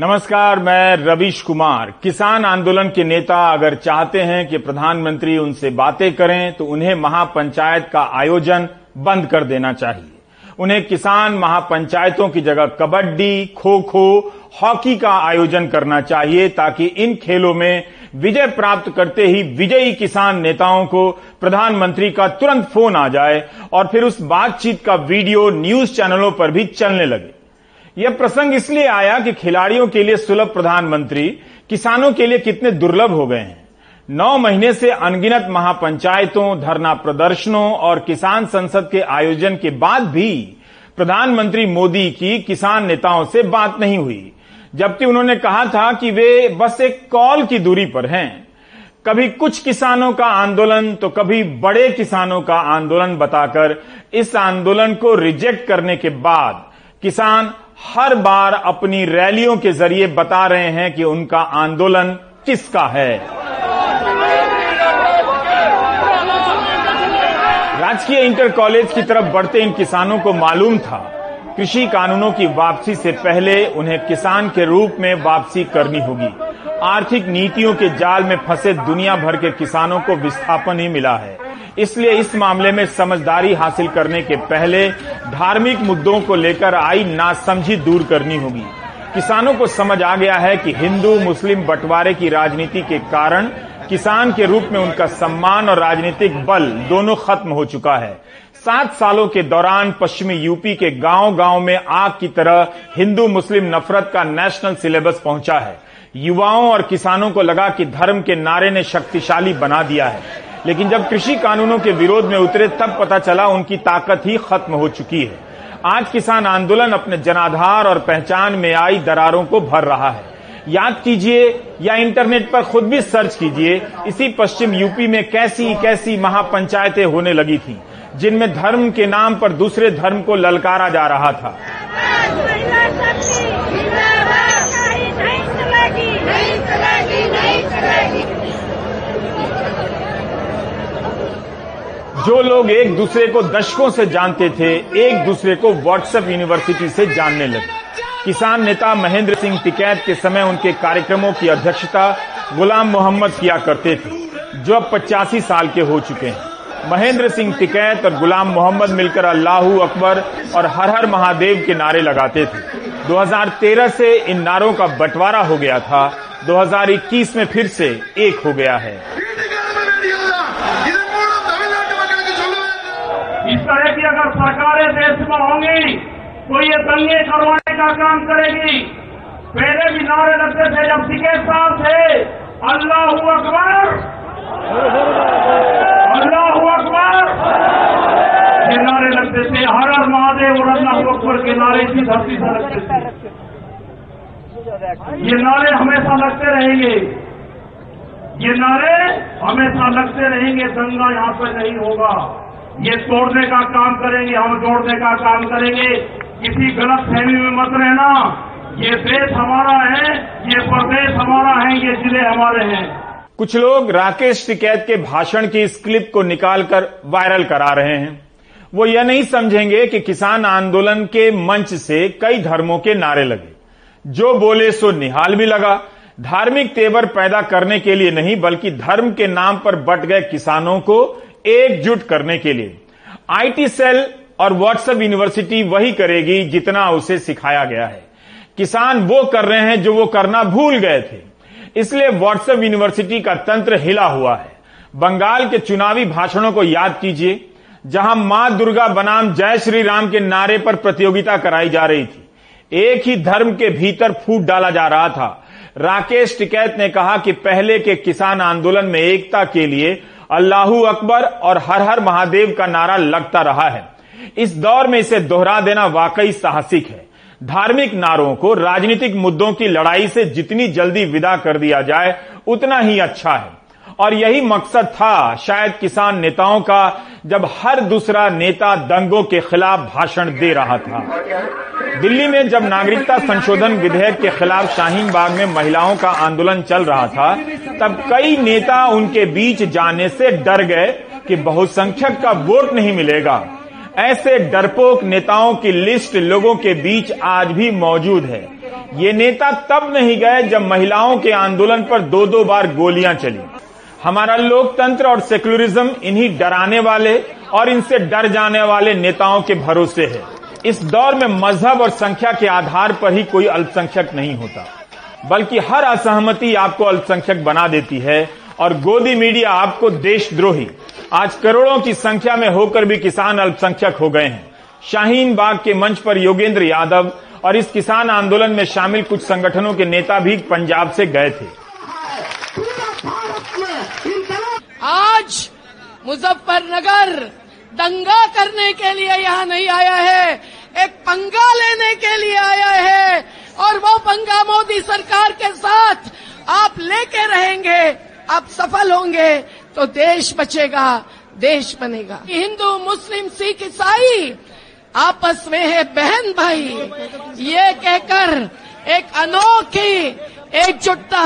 नमस्कार, मैं रविश कुमार। किसान आंदोलन के नेता अगर चाहते हैं कि प्रधानमंत्री उनसे बातें करें तो उन्हें महापंचायत का आयोजन बंद कर देना चाहिए। उन्हें किसान महापंचायतों की जगह कबड्डी खो खो हॉकी का आयोजन करना चाहिए, ताकि इन खेलों में विजय प्राप्त करते ही विजयी किसान नेताओं को प्रधानमंत्री का तुरंत फ़ोन आ जाए और फिर उस बातचीत का वीडियो न्यूज़ चैनलों पर भी चलने लगे। यह प्रसंग इसलिए आया कि खिलाड़ियों के लिए सुलभ प्रधानमंत्री किसानों के लिए कितने दुर्लभ हो गए हैं। नौ महीने से अनगिनत महापंचायतों, धरना प्रदर्शनों और किसान संसद के आयोजन के बाद भी प्रधानमंत्री मोदी की किसान नेताओं से बात नहीं हुई, जबकि उन्होंने कहा था कि वे बस एक कॉल की दूरी पर हैं। कभी कुछ किसानों का आंदोलन तो कभी बड़े किसानों का आंदोलन बताकर इस आंदोलन को रिजेक्ट करने के बाद किसान हर बार अपनी रैलियों के ज़रिए बता रहे हैं कि उनका आंदोलन किसका है। राजकीय इंटर कॉलेज की तरफ़ बढ़ते इन किसानों को मालूम था। कृषि कानूनों की वापसी से पहले उन्हें किसान के रूप में वापसी करनी होगी। आर्थिक नीतियों के जाल में फंसे दुनिया भर के किसानों को विस्थापन ही मिला है। इसलिए इस मामले में समझदारी हासिल करने के पहले धार्मिक मुद्दों को लेकर आई नासमझी दूर करनी होगी। किसानों को समझ आ गया है कि हिंदू, मुस्लिम बंटवारे की राजनीति के कारण किसान के रूप में उनका सम्मान और राजनीतिक बल दोनों खत्म हो चुका है। सात सालों के दौरान पश्चिमी यूपी के गाँव गाँव में आग की तरह हिंदू, मुस्लिम नफरत का नेशनल सिलेबस पहुँचा है। युवाओं और किसानों को लगा कि धर्म के नारे ने शक्तिशाली बना दिया है। लेकिन जब कृषि कानूनों के विरोध में उतरे, तब पता चला उनकी ताकत ही खत्म हो चुकी है। आज किसान आंदोलन अपने जनाधार और पहचान में आई दरारों को भर रहा है। याद कीजिए या इंटरनेट पर खुद भी सर्च कीजिए, इसी पश्चिम यूपी में कैसी कैसी महापंचायतें होने लगी थी, जिनमें धर्म के नाम पर दूसरे धर्म को ललकारा जा रहा था। जो लोग एक दूसरे को दशकों से जानते थे, एक दूसरे को व्हाट्सएप यूनिवर्सिटी से जानने लगे। किसान नेता महेंद्र सिंह टिकैत के समय उनके कार्यक्रमों की अध्यक्षता गुलाम मोहम्मद किया करते थे, जो अब पचासी साल के हो चुके हैं। महेंद्र सिंह टिकैत और गुलाम मोहम्मद मिलकर अल्लाह अकबर और हर हर महादेव के नारे लगाते थे। 2013 से इन नारों का बंटवारा हो गया था 2021 में फिर से एक हो गया है। इस तरह की अगर सरकारें देश में होंगी तो ये दंगे करवाने का काम करेगी। पहले भी नारे लगते थे जब टिकेट साहब थे। अल्लाह अकबर! अल्लाह अकबर! ये नारे लगते थे। हर हर महादेव और अल्लाह अकबर के नारे इसी धरती से लगते थे। ये नारे हमेशा लगते रहेंगे। ये नारे हमेशा लगते रहेंगे। दंगा यहाँ पर नहीं होगा। ये तोड़ने का काम करेंगे, हम जोड़ने का काम करेंगे। किसी गलत फहमी में मत रहना। ये देश हमारा है, ये प्रदेश हमारा है, ये ज़िले हमारे हैं। कुछ लोग राकेश टिकैत के भाषण की इस क्लिप को निकालकर वायरल करा रहे हैं। वो यह नहीं समझेंगे कि किसान आंदोलन के मंच से कई धर्मों के नारे लगे। जो बोले सो निहाल भी लगा। धार्मिक तेवर पैदा करने के लिए नहीं, बल्कि धर्म के नाम पर बट गए किसानों को एकजुट करने के लिए। आईटी सेल और व्हाट्सएप यूनिवर्सिटी वही करेगी जितना उसे सिखाया गया है। किसान वो कर रहे हैं जो वो करना भूल गए थे। इसलिए व्हाट्सएप यूनिवर्सिटी का तंत्र हिला हुआ है। बंगाल के चुनावी भाषणों को याद कीजिए, जहाँ माँ दुर्गा बनाम जय श्री राम के नारे पर प्रतियोगिता कराई जा रही थी। एक ही धर्म के भीतर फूट डाला जा रहा था। राकेश टिकैत ने कहा कि पहले के किसान आंदोलन में एकता के लिए अल्लाहू अकबर और हर हर महादेव का नारा लगता रहा है। इस दौर में इसे दोहरा देना वाकई साहसिक है। धार्मिक नारों को राजनीतिक मुद्दों की लड़ाई से जितनी जल्दी विदा कर दिया जाए, उतना ही अच्छा है। और यही मकसद था शायद किसान नेताओं का, जब हर दूसरा नेता दंगों के खिलाफ भाषण दे रहा था। दिल्ली में जब नागरिकता संशोधन विधेयक के खिलाफ शाहीन बाग में महिलाओं का आंदोलन चल रहा था, तब कई नेता उनके बीच जाने से डर गए कि बहुसंख्यक का वोट नहीं मिलेगा। ऐसे डरपोक नेताओं की लिस्ट लोगों के बीच आज भी मौजूद है। ये नेता तब नहीं गए जब महिलाओं के आंदोलन पर दो दो बार गोलियाँ चली। हमारा लोकतंत्र और सेक्युलरिज्म इन्हीं डराने वाले और इनसे डर जाने वाले नेताओं के भरोसे है। इस दौर में मज़हब और संख्या के आधार पर ही कोई अल्पसंख्यक नहीं होता, बल्कि हर असहमति आपको अल्पसंख्यक बना देती है और गोदी मीडिया आपको देशद्रोही, आज करोड़ों की संख्या में होकर भी किसान अल्पसंख्यक हो गए हैं। शाहीन बाग के मंच पर योगेंद्र यादव और इस किसान आंदोलन में शामिल कुछ संगठनों के नेता भी पंजाब से गए थे। आज मुजफ्फरनगर दंगा करने के लिए यहाँ नहीं आया है, एक पंगा लेने के लिए आया है, और वो पंगा मोदी सरकार के साथ आप लेके रहेंगे, आप सफल होंगे तो देश बचेगा, देश बनेगा। हिंदू, मुस्लिम, सिख, ईसाई, आपस में है बहन भाई। ये कहकर एक अनोखी एकजुटता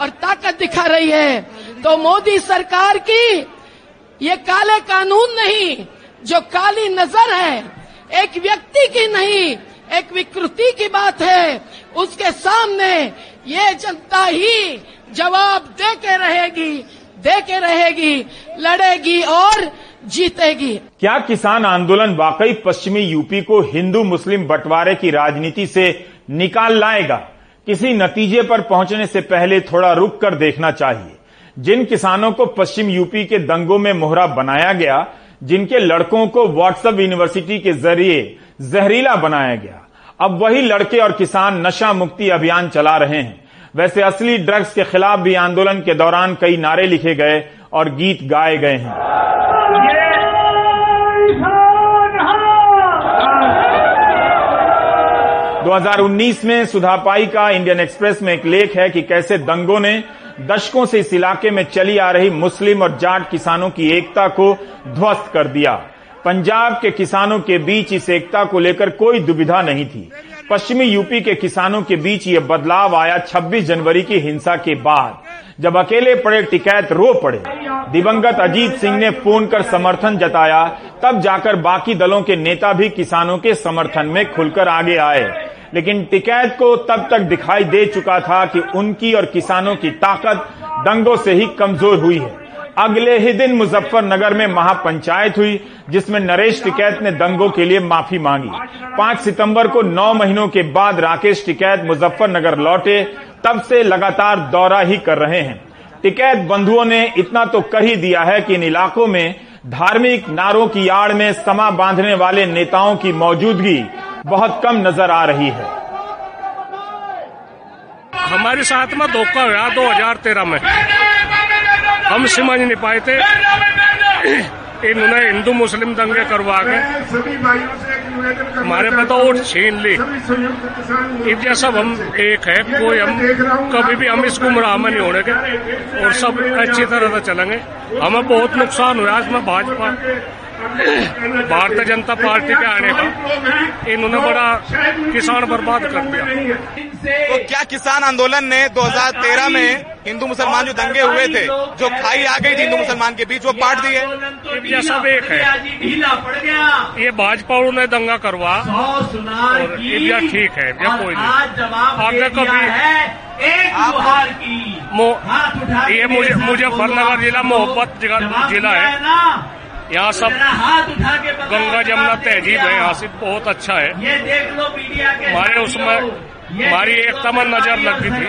और ताकत दिखा रही है। तो मोदी सरकार की ये काले कानून नहीं, जो काली नज़र है, एक व्यक्ति की नहीं, एक विकृति की बात है। उसके सामने ये जनता ही जवाब दे के रहेगी दे के रहेगी, लड़ेगी और जीतेगी। क्या किसान आंदोलन वाकई पश्चिमी यूपी को हिंदू मुस्लिम बंटवारे की राजनीति से निकाल लाएगा? किसी नतीजे पर पहुँचने से पहले थोड़ा रुक कर देखना चाहिए। जिन किसानों को पश्चिम यूपी के दंगों में मोहरा बनाया गया, जिनके लड़कों को व्हाट्सएप यूनिवर्सिटी के ज़रिए जहरीला बनाया गया। अब वही लड़के और किसान नशा मुक्ति अभियान चला रहे हैं। वैसे असली ड्रग्स के खिलाफ भी आंदोलन के दौरान कई नारे लिखे गए और गीत गाए गए हैं। दो 2019 में सुधापाई का इंडियन एक्सप्रेस में एक लेख है कि कैसे दंगों ने दशकों से इस इलाके में चली आ रही मुस्लिम और जाट किसानों की एकता को ध्वस्त कर दिया। पंजाब के किसानों के बीच इस एकता को लेकर कोई दुविधा नहीं थी। पश्चिमी यूपी के किसानों के बीच ये बदलाव आया 26 जनवरी की हिंसा के बाद, जब अकेले पड़े टिकैत रो पड़े। दिवंगत अजीत सिंह ने फ़ोन कर समर्थन जताया, तब जाकर बाकी दलों के नेता भी किसानों के समर्थन में खुलकर आगे आए। लेकिन टिकैत को तब तक दिखाई दे चुका था कि उनकी और किसानों की ताकत दंगों से ही कमज़ोर हुई है। अगले ही दिन मुजफ्फरनगर में महापंचायत हुई, जिसमें नरेश टिकैत ने दंगों के लिए माफ़ी मांगी। 5 सितंबर को 9 महीनों के बाद राकेश टिकैत मुजफ्फरनगर लौटे, तब से लगातार दौरा ही कर रहे हैं। टिकैत बंधुओं ने इतना तो कर ही दिया है कि इन इलाकों में धार्मिक नारों की आड़ में समा बांधने वाले नेताओं की मौजूदगी बहुत कम नज़र आ रही है। हमारे साथ में धोखा हुआ 2013 में। हम समझ नहीं पाए थे। इन्होंने हिंदू मुस्लिम दंगे करवा के हमारे पे तो वोट छीन ली। इसलिए सब हम एक है, कोई हम कभी भी हम इस गुमराह में नहीं होने के। और सब अच्छी तरह से चलेंगे। हमें बहुत नुकसान हुआ, इसमें भाजपा भारतीय जनता पार्टी के आने का इन्होंने बड़ा किसान बर्बाद कर दिया। तो क्या किसान आंदोलन ने 2013 में हिंदू मुसलमान जो दंगे हुए थे जो खाई आ गई थी हिंदू मुसलमान के बीच वो पाट दिए? ये सब एक है। ये भाजपा ने दंगा करवा और इंडिया ठीक है ये कोई नहीं। आगे कभी ये मुझे मुजफ्फरनगर जिला मोहब्बत जिला है। यहाँ सब गंगा जमुना तहजीब है यहाँ से बहुत अच्छा है। हमारे उसमें हमारी एकता में नज़र लगी थी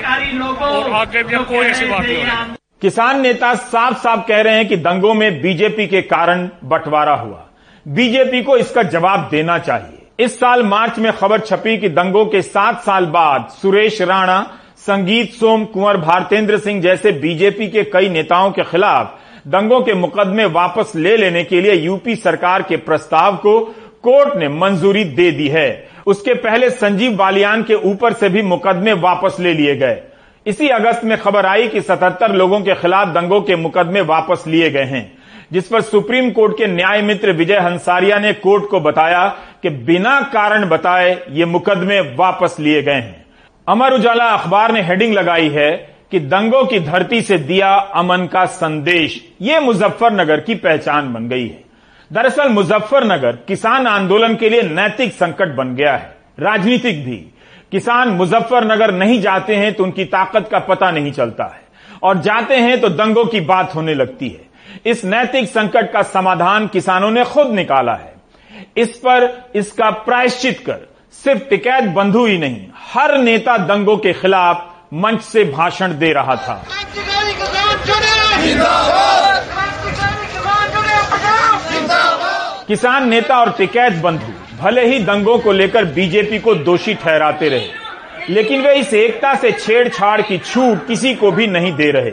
और आगे भी कोई ऐसी बात नहीं किसान नेता साफ़ साफ़ कह रहे हैं कि दंगों में बीजेपी के कारण बंटवारा हुआ। बीजेपी को इसका जवाब देना चाहिए। इस साल मार्च में खबर छपी कि दंगों के सात साल बाद सुरेश राणा संगीत सोम कुंवर भारतेंद्र सिंह जैसे बीजेपी के कई नेताओं के खिलाफ दंगों के मुकदमे वापस ले लेने के लिए यूपी सरकार के प्रस्ताव को कोर्ट ने मंजूरी दे दी है। उसके पहले संजीव बालियान के ऊपर से भी मुकदमे वापस ले लिए गए। इसी अगस्त में खबर आई कि 77 लोगों के खिलाफ दंगों के मुकदमे वापस लिए गए हैं, जिस पर सुप्रीम कोर्ट के न्याय मित्र विजय हंसारिया ने कोर्ट को बताया कि बिना कारण बताए ये मुकदमे वापस लिए गए हैं। अमर उजाला अखबार ने हेडिंग लगाई है कि दंगों की धरती से दिया अमन का संदेश, ये मुजफ्फरनगर की पहचान बन गई है। दरअसल मुजफ्फरनगर किसान आंदोलन के लिए नैतिक संकट बन गया है। राजनीतिक भी। किसान मुजफ्फरनगर नहीं जाते हैं तो उनकी ताकत का पता नहीं चलता है। और जाते हैं तो दंगों की बात होने लगती है। इस नैतिक संकट का समाधान किसानों ने खुद निकाला है। इस पर इसका प्रायश्चित कर सिर्फ़ टिकैत बंधु ही नहीं, हर नेता दंगों के खिलाफ मंच से भाषण दे रहा था। किसान नेता और टिकैत बंधु, भले ही दंगों को लेकर बीजेपी को दोषी ठहराते रहे, लेकिन वे इस एकता से छेड़छाड़ की छूट किसी को भी नहीं दे रहे।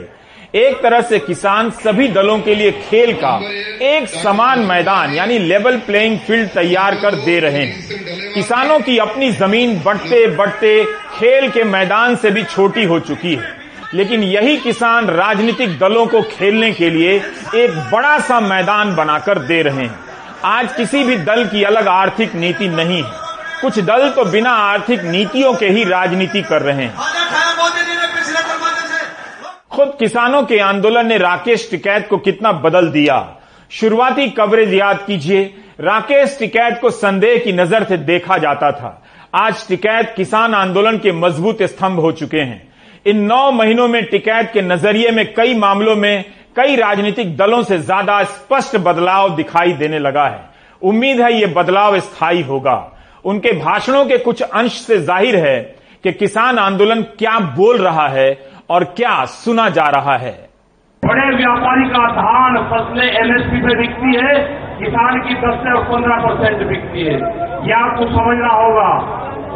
एक तरह से किसान सभी दलों के लिए खेल का एक समान मैदान, यानी लेवल प्लेइंग फ़ील्ड तैयार कर दे रहे हैं। किसानों की अपनी ज़मीन बढ़ते बढ़ते खेल के मैदान से भी छोटी हो चुकी है। लेकिन यही किसान राजनीतिक दलों को खेलने के लिए एक बड़ा सा मैदान बनाकर दे रहे हैं। आज किसी भी दल की अलग आर्थिक नीति नहीं है। कुछ दल तो बिना आर्थिक नीतियों के ही राजनीति कर रहे हैं। खुद किसानों के आंदोलन ने राकेश टिकैत को कितना बदल दिया? शुरुआती कवरेज याद कीजिए, राकेश टिकैत को संदेह की नज़र से देखा जाता था। आज टिकैत किसान आंदोलन के मज़बूत स्तंभ हो चुके हैं। इन नौ महीनों में टिकैत के नज़रिए में कई मामलों में कई राजनीतिक दलों से ज़्यादा स्पष्ट बदलाव दिखाई देने लगा है। उम्मीद है ये बदलाव स्थायी होगा। उनके भाषणों के कुछ अंश से ज़ाहिर है कि किसान आंदोलन क्या बोल रहा है और क्या सुना जा रहा है? बड़े व्यापारी का धान फ़सलें एमएसपी पे बिकती है, किसान की दस से पंद्रह परसेंट बिकती है। यह आपको समझना होगा?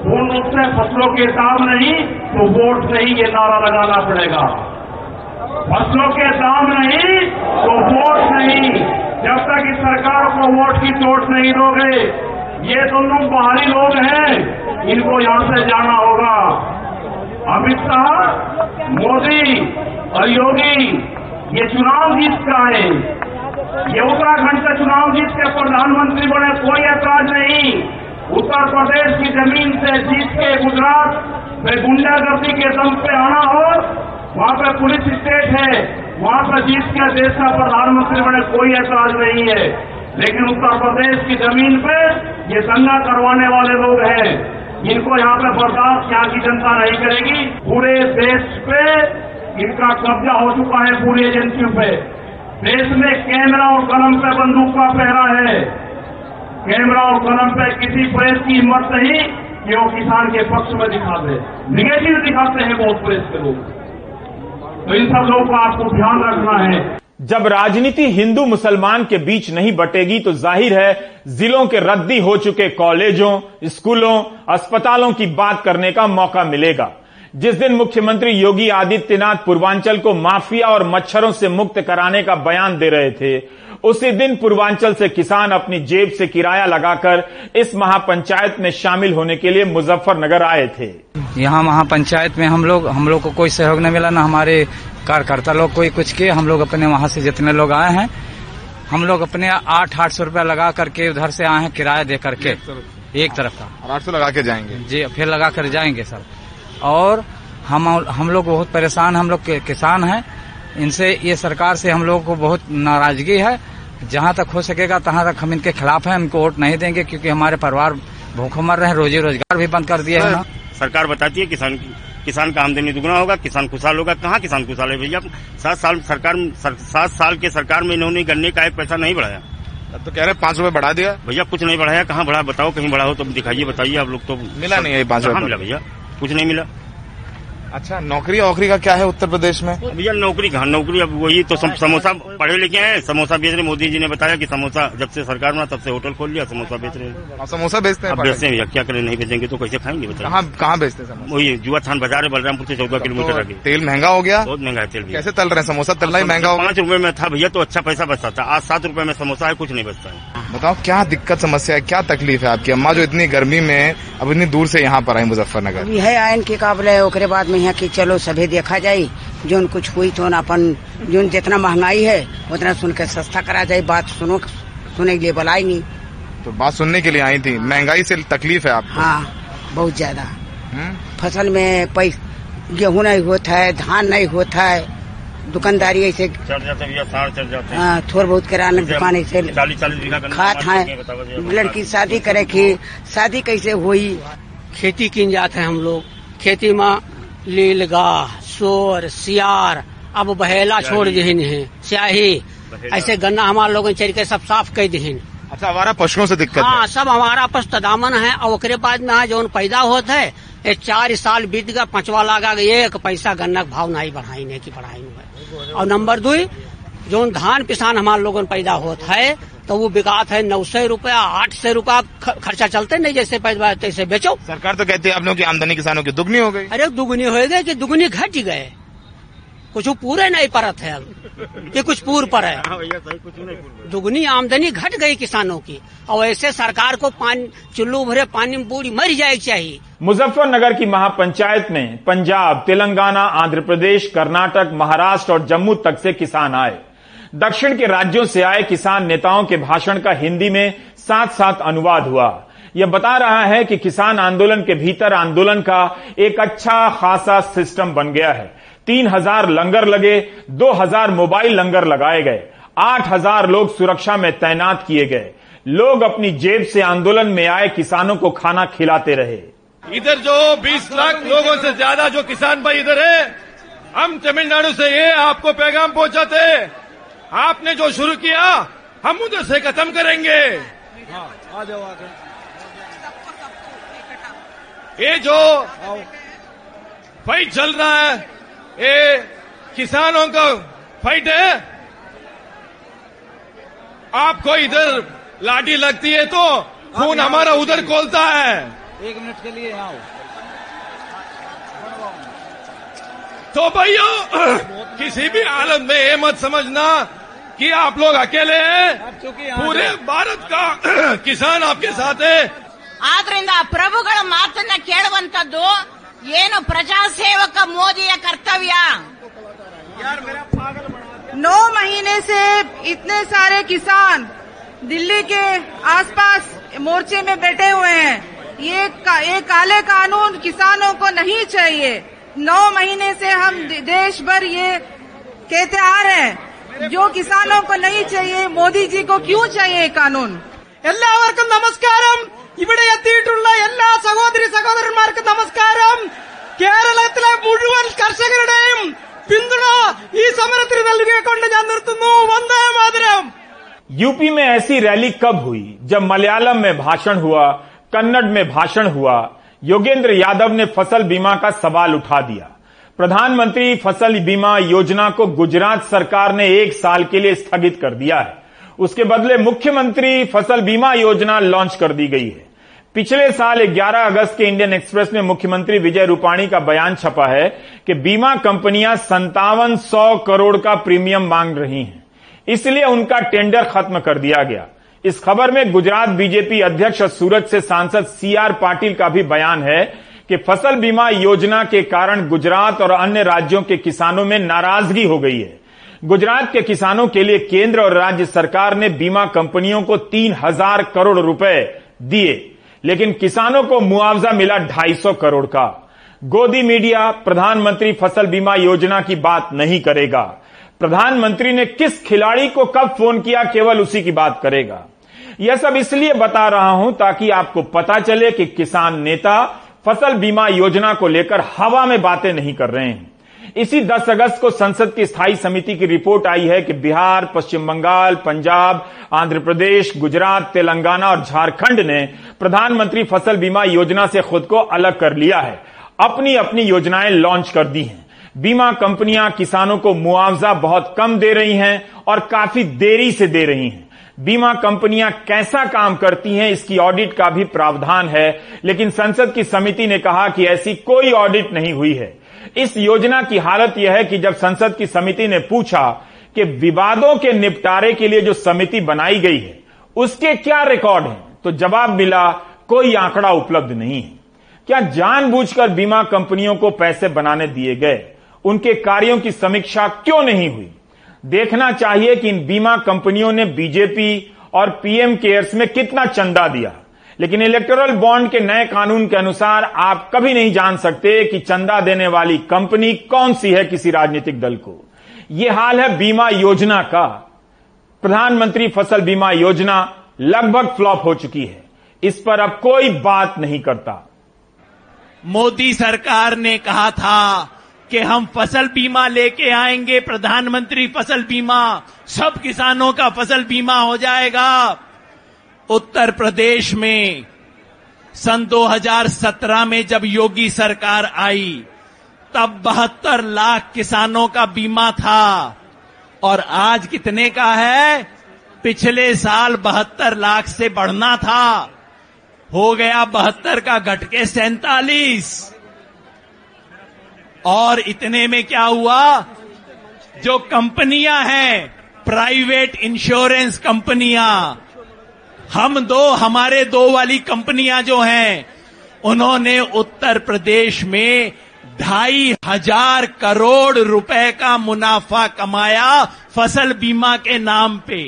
पूर्ण रूप से फ़सलों के दाम नहीं तो वोट नहीं, ये नारा लगाना पड़ेगा। फ़सलों के दाम नहीं तो वोट नहीं। जब तक इस सरकार को वोट की चोट नहीं दोगे, ये दोनों बाहरी लोग हैं, इनको यहाँ से जाना होगा। अमित शाह मोदी और योगी, ये चुनाव जीत का है। ये उत्तराखंड से चुनाव जीत के प्रधानमंत्री बने, कोई ऐतराज नहीं। उत्तर प्रदेश की ज़मीन से जीत के गुजरात में गुंडागर्दी के दम पे आना हो वहाँ पे पुलिस स्टेट है, वहाँ पर जीत के देश का प्रधानमंत्री बने, कोई ऐतराज नहीं है। लेकिन उत्तर प्रदेश की ज़मीन पे ये दंगा करवाने वाले लोग हैं। इनको यहाँ पर बर्दाश्त यहाँ की जनता नहीं करेगी, पूरे देश पे इनका कब्जा हो चुका है पूरी एजेंसियों पे। देश में कैमरा और कलम पे बंदूक का पहरा है। कैमरा और कलम पे किसी प्रेस की हिम्मत नहीं कि वो किसान के पक्ष में दिखा दे निगेटिव दिखाते हैं बहुत प्रेस के लोग। तो इन सब लोगों को आपको ध्यान रखना है। जब राजनीति हिंदू मुसलमान के बीच नहीं बटेगी तो ज़ाहिर है जिलों के रद्दी हो चुके कॉलेजों, स्कूलों, अस्पतालों की बात करने का मौका मिलेगा। जिस दिन मुख्यमंत्री योगी आदित्यनाथ पूर्वांचल को माफिया और मच्छरों से मुक्त कराने का बयान दे रहे थे उसी दिन पूर्वांचल से किसान अपनी जेब से किराया लगाकर इस महापंचायत में शामिल होने के लिए मुजफ्फरनगर आए थे। यहाँ महापंचायत में हम लोग हम लोग को कोई सहयोग नहीं मिला न हमारे कार्यकर्ता लोग कोई कुछ किए हम लोग अपने वहाँ से जितने लोग आए हैं हम लोग अपने आठ आठ सौ रूपया लगा करके उधर से आए हैं किराया दे करके एक तरफ़। का। आठ सौ लगा के जाएँगे? जी फिर लगा कर जाएँगे सर। और हम हम लोग बहुत परेशान हम लोग किसान हैं। इनसे ये सरकार से हम लोग को बहुत नाराज़गी है। जहाँ तक हो सकेगा तहां तक हम इनके खिलाफ हैं। इनको वोट नहीं देंगे क्योंकि हमारे परिवार भूखों मर रहे हैं। रोजी रोज़गार भी बंद कर दिया हैं। सरकार बताती है किसान किसान का आमदनी दुगना होगा किसान खुशहाल होगा। कहाँ किसान खुशहाल है भैया? सात साल सरकार सात साल के सरकार में इन्होंने गन्ने का एक पैसा नहीं बढ़ाया। तो कह रहे पाँच रुपये बढ़ा दिया। भैया कुछ नहीं बढ़ाया। कहाँ बढ़ा? बताओ कहीं बढ़ा हो तो दिखाइए बताइए। आप लोग तो मिला नहीं है पाँच रुपये मिला भैया? कुछ नहीं मिला। अच्छा नौकरी वोकरी का क्या है उत्तर प्रदेश में? भैया नौकरी कहा? नौकरी अब वही तो समोसा पढ़े लिखे हैं समोसा बेच रहे मोदी जी ने बताया कि समोसा जब से सरकार में तब से होटल खोल लिया समोसा बेच रहे समोसा बेचते हैं बेचते हैं भैया क्या करें नहीं बेचेंगे तो कैसे खाएँगे बताइए कहाँ कहाँ बेचते हैं वही जुआ थान बाज़ार है बलरामपुर से चौदह किलोमीटर आगे। तेल महँगा हो गया? बहुत महँगा है तेल कैसे तल रहे हैं? समोसा तलना ही महँगा हो पाँच रुपये में था भैया तो अच्छा पैसा बचता था। आज सात रुपये में समोसा है कुछ नहीं बचता है। बताओ क्या दिक्कत समस्या है क्या तकलीफ़ है आपकी? अम्मा जो इतनी गर्मी में अब इतनी दूर से यहाँ पर आई मुजफ्फरनगर। है आयन के काबले ओकरे बाद में यहाँ की चलो सभी देखा जाये जो कुछ हुई तो अपन जो जितना महँगाई है उतना सुन के सस्ता करा जाये बात सुनो सुने के लिए बुलाई नहीं। तो बात सुनने के लिए आई थी। महँगाई से तकलीफ़ है आपको? हाँ बहुत ज़्यादा। फ़सल में पैसा गेहूँ नहीं होता है धान नहीं होता है दुकानदारी ऐसे हैं थोड़ बहुत किराना दुकान ऐसे खात हैं। लड़की शादी करे की शादी कैसे हुई? खेती किन जाते हैं हम लोग। खेती में लील गाह सोर सियार। अब बहेला छोड़ दिहिन है। स्याही। ऐसे गन्ना हमारे लोग चढ़ के सब साफ़ कर दिहिन। अच्छा हमारा पशुओं से दिक्कत हाँ सब हमारा पास तदामन है। और ओकरे बाद में जौन पैदा होता है ये चार साल बीत गया पांचवा लगा एक पैसा गन्ना के भाव नहीं बढ़ाई नहीं की बढ़ाई है। और नंबर दो जो धान किसान हमारे लोगन पैदा होता है तो वो बिकात है नौ सौ रूपया आठ सौ रूपया खर्चा चलते नहीं जैसे पैदा तैसे बेचो। सरकार तो कहती है आप लोगों की आमदनी किसानों की दुगनी हो गई। अरे दुगनी हो गए कि दुगनी घट गए। कुछ पूरे नहीं परत है। अब ये कुछ पूर पर है। हाँ भैया सही कुछ नहीं पूछ दुगनी आमदनी घट गई किसानों की। और ऐसे सरकार को पानी चुल्लू भरे पानी में बूढ़ी मर जाए चाहिए। मुजफ्फरनगर की महापंचायत में पंजाब तेलंगाना आंध्र प्रदेश कर्नाटक महाराष्ट्र और जम्मू तक से किसान आए। दक्षिण के राज्यों से आए किसान नेताओं के भाषण का हिंदी में साथ साथ अनुवाद हुआ। यह बता रहा है कि किसान आंदोलन के भीतर आंदोलन का एक अच्छा खासा सिस्टम बन गया है। तीन हज़ार लंगर लगे, दो हज़ार मोबाइल लंगर लगाए गए, आठ हज़ार लोग सुरक्षा में तैनात किए गए। लोग अपनी जेब से आंदोलन में आए किसानों को खाना खिलाते रहे। इधर जो 20 लाख लोगों से ज़्यादा जो किसान भाई इधर है, हम तमिलनाडु से ये आपको पैगाम पहुंचाते हैं। आपने जो शुरू किया हम उधर से खत्म करेंगे। ये जो फाइट चल रहा है ये किसानों का फाइट है। आपको इधर लाठी लगती है तो खून हमारा उधर खोलता है। एक मिनट के लिए आओ। तो भाइयों किसी भी हालत में ये मत समझना कि आप लोग अकेले हैं पूरे भारत का किसान आपके साथ है ಆದ್ರಿಂದ ಪ್ರಭುಗಳ ಮಾತನ್ನ ಕೇಳುವಂತದ್ದು ಏನು ಪ್ರಜಾಸೇವಕ ಮೋದಿಯ ಕರ್ತವ್ಯ नौ महीने से इतने सारे किसान दिल्ली के आसपास मोर्चे में बैठे हुए हैं ये का, ये काले कानून किसानों को नहीं चाहिए नौ महीने से हम दे- देश भर ये कहते आ रहे हैं जो किसानों को नहीं चाहिए मोदी जी को क्यों चाहिए ये कानून എല്ലാവർക്കും നമസ്കാരം ഇവിടെ എത്തിയിട്ടുള്ള എല്ലാ സഹോദരി സഹോദരന്മാർക്കും നമസ്കാരം കേരളത്തിലെ മുഴുവൻ കർഷകരുടെയും പിന്തുണ ഈ സമരത്തിന് നൽകിക്കൊണ്ട് ഞാൻ നിർത്തുന്നു വന്ദേ മാതരം यूपी में ऐसी रैली कब हुई जब मलयालम में भाषण हुआ कन्नड़ में भाषण हुआ योगेंद्र यादव ने फसल बीमा का सवाल उठा दिया प्रधानमंत्री फ़सल बीमा योजना को गुजरात सरकार ने एक साल के लिए स्थगित कर दिया है। उसके बदले मुख्यमंत्री फ़सल बीमा योजना लॉन्च कर दी गई है। पिछले साल 11 अगस्त के इंडियन एक्सप्रेस में मुख्यमंत्री विजय रूपाणी का बयान छपा है कि बीमा कंपनियाँ संतावन सौ करोड़ का प्रीमियम मांग रही हैं। इसलिए उनका टेंडर खत्म कर दिया गया। इस खबर में गुजरात बीजेपी अध्यक्ष और सूरत से सांसद सीआर पाटिल का भी बयान है कि फ़सल बीमा योजना के कारण गुजरात और अन्य राज्यों के किसानों में नाराज़गी हो गई है। गुजरात के किसानों के लिए केंद्र और राज्य सरकार ने बीमा कंपनियों को तीन हज़ार करोड़ रुपए दिए, लेकिन किसानों को मुआवजा मिला ढाई सौ करोड़ का। गोदी मीडिया प्रधानमंत्री फ़सल बीमा योजना की बात नहीं करेगा। प्रधानमंत्री ने किस खिलाड़ी को कब फ़ोन किया, केवल उसी की बात करेगा। यह सब इसलिए बता रहा हूँ ताकि आपको पता चले कि किसान नेता फ़सल बीमा योजना को लेकर हवा में बातें नहीं कर रहे हैं। इसी 10 अगस्त को संसद की स्थायी समिति की रिपोर्ट आई है कि बिहार, पश्चिम बंगाल, पंजाब, आंध्र प्रदेश, गुजरात, तेलंगाना और झारखंड ने प्रधानमंत्री फ़सल बीमा योजना से खुद को अलग कर लिया है। अपनी अपनी योजनाएँ लॉन्च कर दी हैं। बीमा कंपनियाँ किसानों को मुआवजा बहुत कम दे रही हैं और काफ़ी देरी से दे रही हैं। बीमा कंपनियाँ कैसा काम करती हैं, इसकी ऑडिट का भी प्रावधान है। लेकिन संसद की समिति ने कहा कि ऐसी कोई ऑडिट नहीं हुई है। इस योजना की हालत यह है कि जब संसद की समिति ने पूछा कि विवादों के निपटारे के लिए जो समिति बनाई गई है, उसके क्या रिकॉर्ड हैं तो जवाब मिला, कोई आंकड़ा उपलब्ध नहीं है। क्या जानबूझकर बीमा कंपनियों को पैसे बनाने दिए गए? उनके कार्यों की समीक्षा क्यों नहीं हुई? देखना चाहिए कि इन बीमा कंपनियों ने बीजेपी और पीएम केयर्स में कितना चंदा दिया। लेकिन इलेक्टोरल बॉन्ड के नए कानून के अनुसार आप कभी नहीं जान सकते कि चंदा देने वाली कंपनी कौन सी है किसी राजनीतिक दल को। ये हाल है बीमा योजना का। प्रधानमंत्री फ़सल बीमा योजना लगभग फ्लॉप हो चुकी है। इस पर अब कोई बात नहीं करता। मोदी सरकार ने कहा था कि हम फ़सल बीमा लेके आएँगे, प्रधानमंत्री फ़सल बीमा। सब किसानों का फ़सल बीमा हो जाएगा। उत्तर प्रदेश में सन 2017 में जब योगी सरकार आई, तब बहत्तर लाख किसानों का बीमा था। और आज कितने का है? पिछले साल बहत्तर लाख से बढ़ना था। हो गया बहत्तर का घटके सैतालीस। और इतने में क्या हुआ? जो कंपनियाँ हैं प्राइवेट इंश्योरेंस कंपनियाँ, हम दो, हमारे दो वाली कंपनियाँ जो हैं, उन्होंने उत्तर प्रदेश में ढाई हज़ार करोड़ रुपए का मुनाफा कमाया फ़सल बीमा के नाम पे।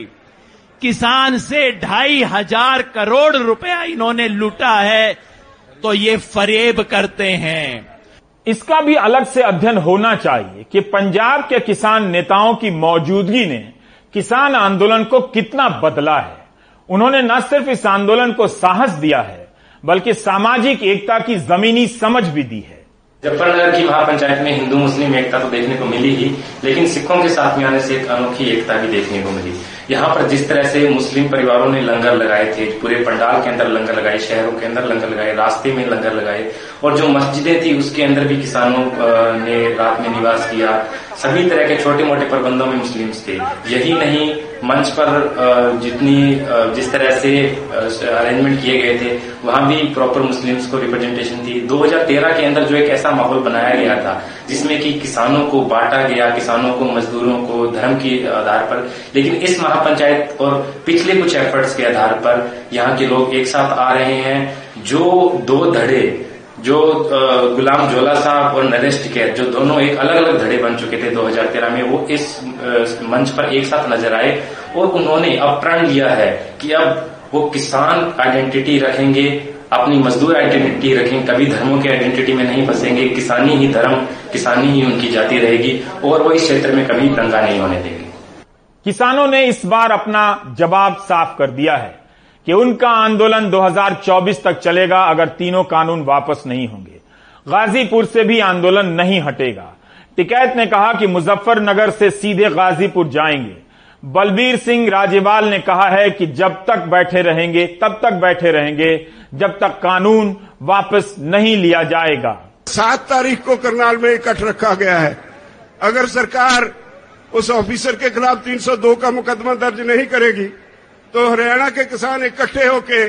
किसान से ढाई हज़ार करोड़ रुपया इन्होंने लूटा है तो ये फरेब करते हैं। इसका भी अलग से अध्ययन होना चाहिए कि पंजाब के किसान नेताओं की मौजूदगी ने किसान आंदोलन को कितना बदला है। उन्होंने न सिर्फ़ इस आंदोलन को साहस दिया है, बल्कि सामाजिक एकता की जमीनी समझ भी दी है। मुजफ्फरनगर की महापंचायत में हिंदू मुस्लिम एकता तो देखने को मिली ही, लेकिन सिखों के साथ में आने से एक अनोखी एकता भी देखने को मिली। यहाँ पर जिस तरह से मुस्लिम परिवारों ने लंगर लगाए थे, पूरे पंडाल के अंदर लंगर लगाए, शहरों के अंदर लंगर लगाए, रास्ते में लंगर लगाए, और जो मस्जिदें थी उसके अंदर भी किसानों ने रात में निवास किया। सभी तरह के छोटे मोटे प्रबंधों में मुस्लिम्स थे। यही नहीं, मंच पर जितनी जिस तरह से अरेंजमेंट किए गए थे, वहाँ भी प्रॉपर मुस्लिम्स को रिप्रेजेंटेशन थी। 2013 के अंदर जो एक ऐसा माहौल बनाया गया था, जिसमें कि किसानों को बांटा गया, किसानों को, मजदूरों को, धर्म के आधार पर, लेकिन इस महापंचायत और पिछले कुछ एफर्ट्स के आधार पर यहाँ के लोग एक साथ आ रहे हैं। जो दो धड़े, जो गुलाम जोला साहब और नरेश टिकैत, जो दोनों एक अलग अलग धड़े बन चुके थे 2013 में, वो इस मंच पर एक साथ नज़र आए और उन्होंने अब प्रण लिया है कि अब वो किसान आइडेंटिटी रखेंगे, अपनी मजदूर आइडेंटिटी रखें, कभी धर्मों की आइडेंटिटी में नहीं फंसेंगे, किसानी ही धर्म, किसानी ही उनकी जाति रहेगी और वो इस क्षेत्र में कभी दंगा नहीं होने देंगे। किसानों ने इस बार अपना जवाब साफ़ कर दिया है कि उनका आंदोलन 2024 तक चलेगा अगर तीनों कानून वापस नहीं होंगे। गाजीपुर से भी आंदोलन नहीं हटेगा। टिकैत ने कहा कि मुजफ्फरनगर से सीधे गाजीपुर जाएँगे। बलबीर सिंह राजेवाल ने कहा है कि जब तक बैठे रहेंगे, तब तक बैठे रहेंगे, जब तक कानून वापस नहीं लिया जाएगा। सात तारीख को करनाल में इकट्ठ रखा गया है। अगर सरकार उस ऑफिसर के खिलाफ 302 का मुकदमा दर्ज नहीं करेगी। तो हरियाणा के किसान इकट्ठे होके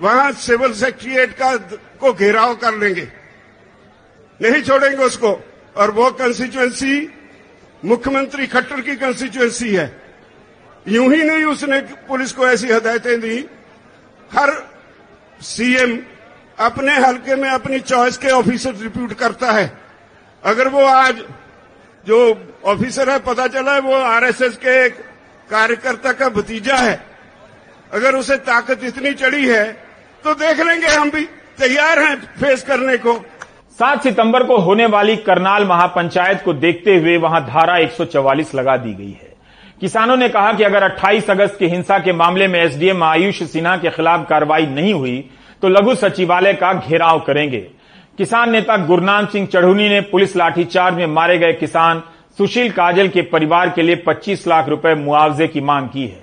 वहाँ सिविल सेक्रेटरिएट का को घेराव कर लेंगे। नहीं छोड़ेंगे उसको। और वो कंस्टिट्यूएंसी मुख्यमंत्री खट्टर की कंस्टिट्यूएंसी है। यूँ ही नहीं उसने पुलिस को ऐसी हदायतें दी। हर सीएम अपने हलके में अपनी चॉइस के ऑफिसर रिप्यूट करता है। अगर वो आज जो ऑफिसर है, पता चला है वो आरएसएस के एक कार्यकर्ता का भतीजा है। अगर उसे ताकत इतनी चढ़ी है तो देख लेंगे हम भी तैयार हैं फेस करने को। सात सितंबर को होने वाली करनाल महापंचायत को देखते हुए वहाँ धारा 144 लगा दी गई है। किसानों ने कहा कि अगर 28 अगस्त की हिंसा के मामले में एसडीएम आयुष सिन्हा के खिलाफ कार्रवाई नहीं हुई तो लघु सचिवालय का घेराव करेंगे। किसान नेता गुरनाम सिंह चढ़ूनी ने पुलिस लाठीचार्ज में मारे गए किसान सुशील काजल के परिवार के लिए 25 लाख रुपए मुआवजे की मांग की है।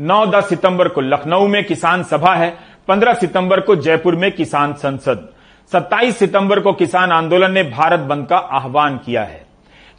9-10 सितंबर को लखनऊ में किसान सभा है 15 सितंबर को जयपुर में किसान संसद। 27 सितंबर को किसान आंदोलन ने भारत बंद का आह्वान किया है।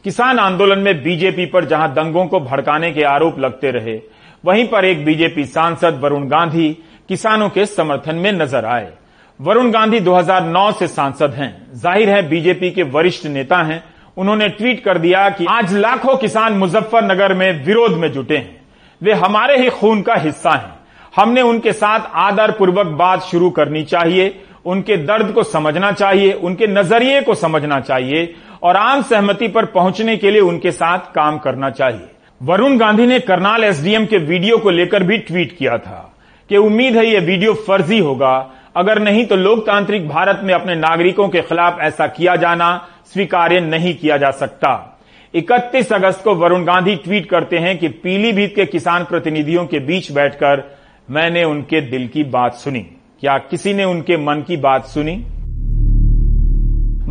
किसान आंदोलन में बीजेपी पर जहाँ दंगों को भड़काने के आरोप लगते रहे, वहीं पर एक बीजेपी सांसद वरुण गांधी किसानों के समर्थन में नज़र आए। वरुण गांधी 2009 से सांसद हैं। ज़ाहिर है बीजेपी के वरिष्ठ नेता हैं। उन्होंने ट्वीट कर दिया कि आज लाखों किसान मुजफ्फरनगर में विरोध में जुटे हैं। वे हमारे ही खून का हिस्सा हैं। हमने उनके साथ आदर पूर्वक बात शुरू करनी चाहिए। उनके दर्द को समझना चाहिए। उनके नज़रिए को समझना चाहिए। और आम सहमति पर पहुँचने के लिए उनके साथ काम करना चाहिए। वरुण गांधी ने करनाल एसडीएम के वीडियो को लेकर भी ट्वीट किया था कि उम्मीद है यह वीडियो फर्जी होगा। अगर नहीं तो लोकतांत्रिक भारत में अपने नागरिकों के खिलाफ ऐसा किया जाना स्वीकार्य नहीं किया जा सकता। 31 अगस्त को वरुण गांधी ट्वीट करते हैं कि पीलीभीत के किसान प्रतिनिधियों के बीच बैठकर मैंने उनके दिल की बात सुनी। क्या किसी ने उनके मन की बात सुनी?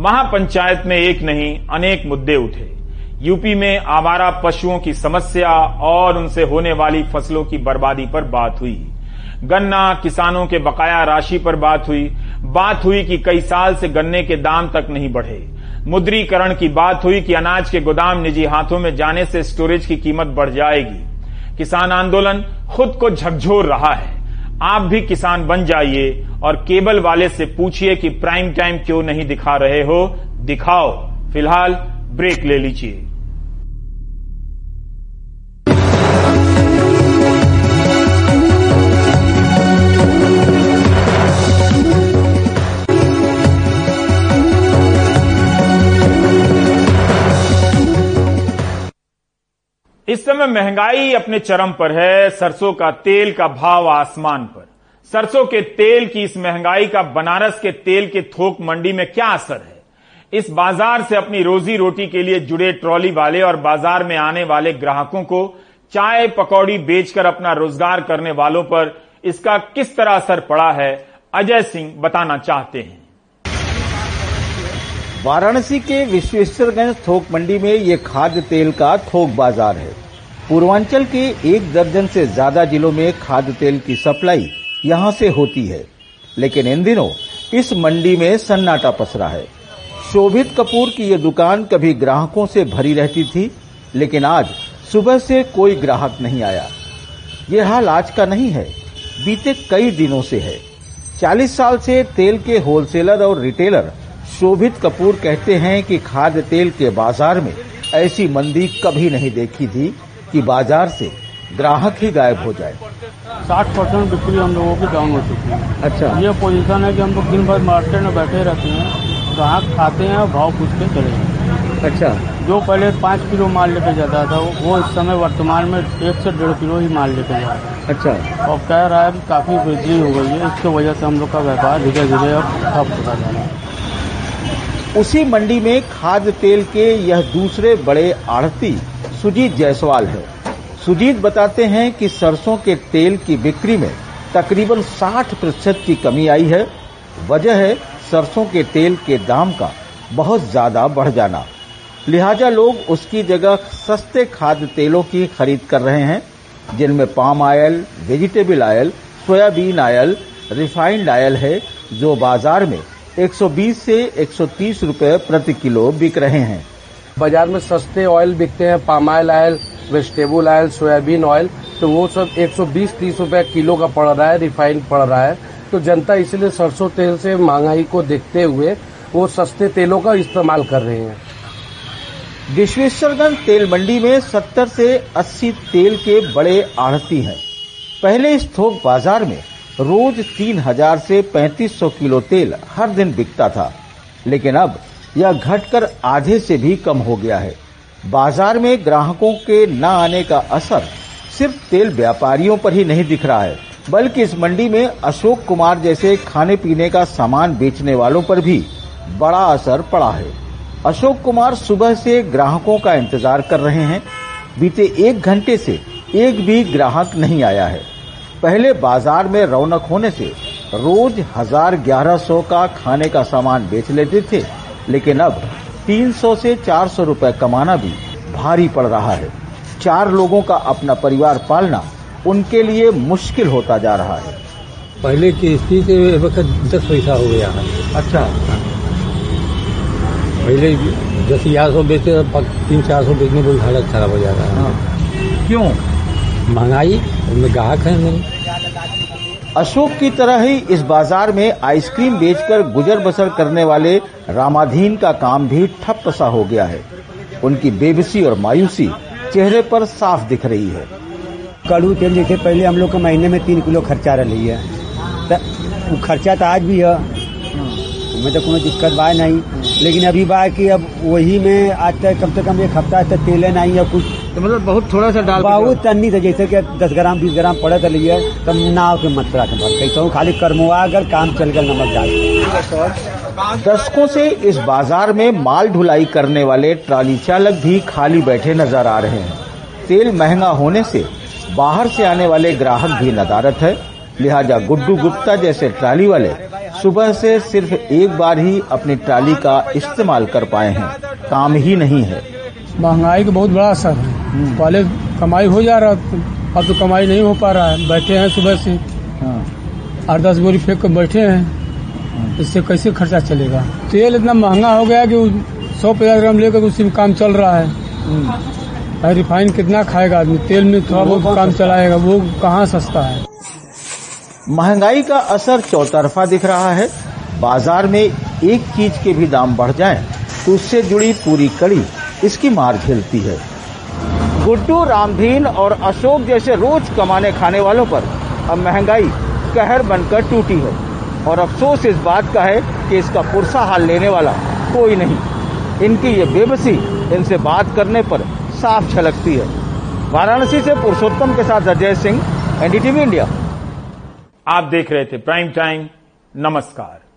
महापंचायत में एक नहीं, अनेक मुद्दे उठे। यूपी में आवारा पशुओं की समस्या और उनसे होने वाली फ़सलों की बर्बादी पर बात हुई। गन्ना किसानों के बकाया राशि पर बात हुई। बात हुई कि कई साल से गन्ने के दाम तक नहीं बढ़े। मुद्रीकरण की बात हुई कि अनाज के गोदाम निजी हाथों में जाने से स्टोरेज की कीमत बढ़ जाएगी। किसान आंदोलन खुद को झकझोर रहा है। आप भी किसान बन जाइए और केबल वाले से पूछिए कि प्राइम टाइम क्यों नहीं दिखा रहे हो। दिखाओ। फ़िलहाल ब्रेक ले लीजिए। इस समय महँगाई अपने चरम पर है, सरसों का तेल का भाव आसमान पर। सरसों के तेल की इस महँगाई का, बनारस के तेल के थोक मंडी में क्या असर है? इस बाज़ार से अपनी रोजी रोटी के लिए जुड़े ट्रॉली वाले और बाज़ार में आने वाले ग्राहकों को चाय पकौड़ी बेचकर अपना रोज़गार करने वालों पर इसका किस तरह असर पड़ा है, अजय सिंह बताना चाहते हैं। वाराणसी के विश्वेश्वरगंज थोक मंडी में ये खाद्य तेल का थोक बाज़ार है। पूर्वांचल के एक दर्जन से ज़्यादा जिलों में खाद्य तेल की सप्लाई यहाँ से होती है। लेकिन इन दिनों इस मंडी में सन्नाटा पसरा है। शोभित कपूर की ये दुकान कभी ग्राहकों से भरी रहती थी, लेकिन आज सुबह से कोई ग्राहक नहीं आया। ये हाल आज का नहीं है, बीते कई दिनों से है। 40 साल से तेल के होलसेलर और रिटेलर शोभित कपूर कहते हैं कि खाद्य तेल के बाज़ार में ऐसी मंदी कभी नहीं देखी थी कि बाज़ार से ग्राहक ही गायब हो जाए। साठ परसेंट बिक्री हम लोगों की डाउन हो चुकी है। अच्छा। ये पोजीशन है कि हम लोग दिन भर मार्केट में बैठे रहते हैं ग्राहक खाते हैं और भाव पूछ के चले जाते अच्छा। जो पहले पाँच किलो माल लेके जाता था वो इस समय वर्तमान में एक से डेढ़ किलो ही माल लेके जा रहा है। अच्छा। और कह रहा है काफ़ी वृद्धि हो गई है इसकी वजह से हम लोग का व्यापार धीरे धीरे अब ठप होता जा रहा है। उसी मंडी में खाद्य तेल के यह दूसरे बड़े आढ़ती सुजीत जायसवाल है। सुजीत बताते हैं कि सरसों के तेल की बिक्री में तकरीबन 60 प्रतिशत की कमी आई है। वजह है सरसों के तेल के दाम का बहुत ज़्यादा बढ़ जाना। लिहाजा लोग उसकी जगह सस्ते खाद्य तेलों की खरीद कर रहे हैं, जिनमें palm oil vegetable oil soybean oil refined oil है, जो बाज़ार में 120 से 130 रुपए प्रति किलो बिक रहे हैं। बाज़ार में सस्ते ऑयल बिकते हैं palm oil oil vegetable oil soybean oil तो वो सब 120-30 रुपए किलो का पड़ रहा है रिफाइंड पड़ रहा है। तो जनता इसलिए सरसों तेल से महँगाई को देखते हुए वो सस्ते तेलों का इस्तेमाल कर रहे हैं। विश्वेश्वरगंज तेल मंडी में 70 से 80 तेल के बड़े आढ़ती हैं। पहले इस थोक बाज़ार में रोज 3000 से 3500 किलो तेल हर दिन बिकता था। लेकिन अब यह घटकर आधे से भी कम हो गया है। बाज़ार में ग्राहकों के न आने का असर सिर्फ़ तेल व्यापारियों पर ही नहीं दिख रहा है, बल्कि इस मंडी में अशोक कुमार जैसे खाने पीने का सामान बेचने वालों पर भी बड़ा असर पड़ा है। अशोक कुमार सुबह से ग्राहकों का इंतज़ार कर रहे हैं। बीते एक घंटे से एक भी ग्राहक नहीं आया है। पहले बाज़ार में रौनक होने से रोज हज़ार ग्यारह सौ का खाने का सामान बेच लेते थे लेकिन अब 300 से 400 रुपए कमाना भी भारी पड़ रहा है। चार लोगों का अपना परिवार पालना उनके लिए मुश्किल होता जा रहा है। पहले की स्थिति से वक्त दस पैसा हो गया। है अच्छा। पहले दस ग्यारह सौ बेचते तीन चार सौ बेचने पर हालत खराब हो जा रहा है। क्यों? महँगाई उनमें ग्राहक है नहीं। अशोक की तरह ही इस बाज़ार में आइसक्रीम बेचकर गुजर बसर करने वाले रामाधीन का काम भी ठप सा हो गया है। उनकी बेबसी और मायूसी चेहरे पर साफ़ दिख रही है। कड़ू तेल जैसे पहले हम लोग के महीने में तीन किलो खर्चा रही है। वो खर्चा तो आज भी है। उसमें तो कोई दिक्कत बा नहीं। लेकिन अभी बा कि अब वही में आज तक कम से कम एक हफ़्ता तक तेल नहीं है कुछ तो मतलब बहुत थोड़ा सा डाल बहुत तन्नी था जैसे कि दस ग्राम बीस ग्राम पड़े तो लिए तब नाव के मात्रा के भर कैसे खाली करमुआ अगर काम चल गया नमक डाल दशकों से इस बाज़ार में माल ढुलाई करने वाले ट्राली चालक भी खाली बैठे नज़र आ रहे हैं। तेल महँगा होने से बाहर से आने वाले ग्राहक भी नदारत है। लिहाजा गुड्डू गुप्ता जैसे ट्राली वाले सुबह से सिर्फ़ एक बार ही अपनी ट्राली का इस्तेमाल कर पाए हैं। काम ही नहीं है। महँगाई का बहुत बड़ा असर है। पहले कमाई हो जा रहा अब तो कमाई नहीं हो पा रहा है। बैठे हैं सुबह से। आठ दस बोरी फेंक कर बैठे हैं। इससे कैसे खर्चा चलेगा? तेल इतना महँगा हो गया कि सौ पचास ग्राम लेकर उसी में काम चल रहा है। रिफाइन कितना खाएगा आदमी? तेल में थोड़ा बहुत काम चलाएगा। वो कहाँ सस्ता है? महँगाई का असर चौतरफा दिख रहा है। बाज़ार में एक चीज़ के भी दाम बढ़ जाएँ तो उससे जुड़ी पूरी कड़ी। इसकी मार झेलती है। गुड्डू रामधीन और अशोक जैसे रोज कमाने खाने वालों पर अब महँगाई कहर बनकर टूटी है। और अफसोस इस बात का है कि इसका पुरसा हाल लेने वाला कोई नहीं। इनकी ये बेबसी इनसे बात करने पर साफ़ झलकती है। वाराणसी से पुरुषोत्तम के साथ अजय सिंह, एनडीटीवी इंडिया। आप देख रहे थे प्राइम टाइम, नमस्कार।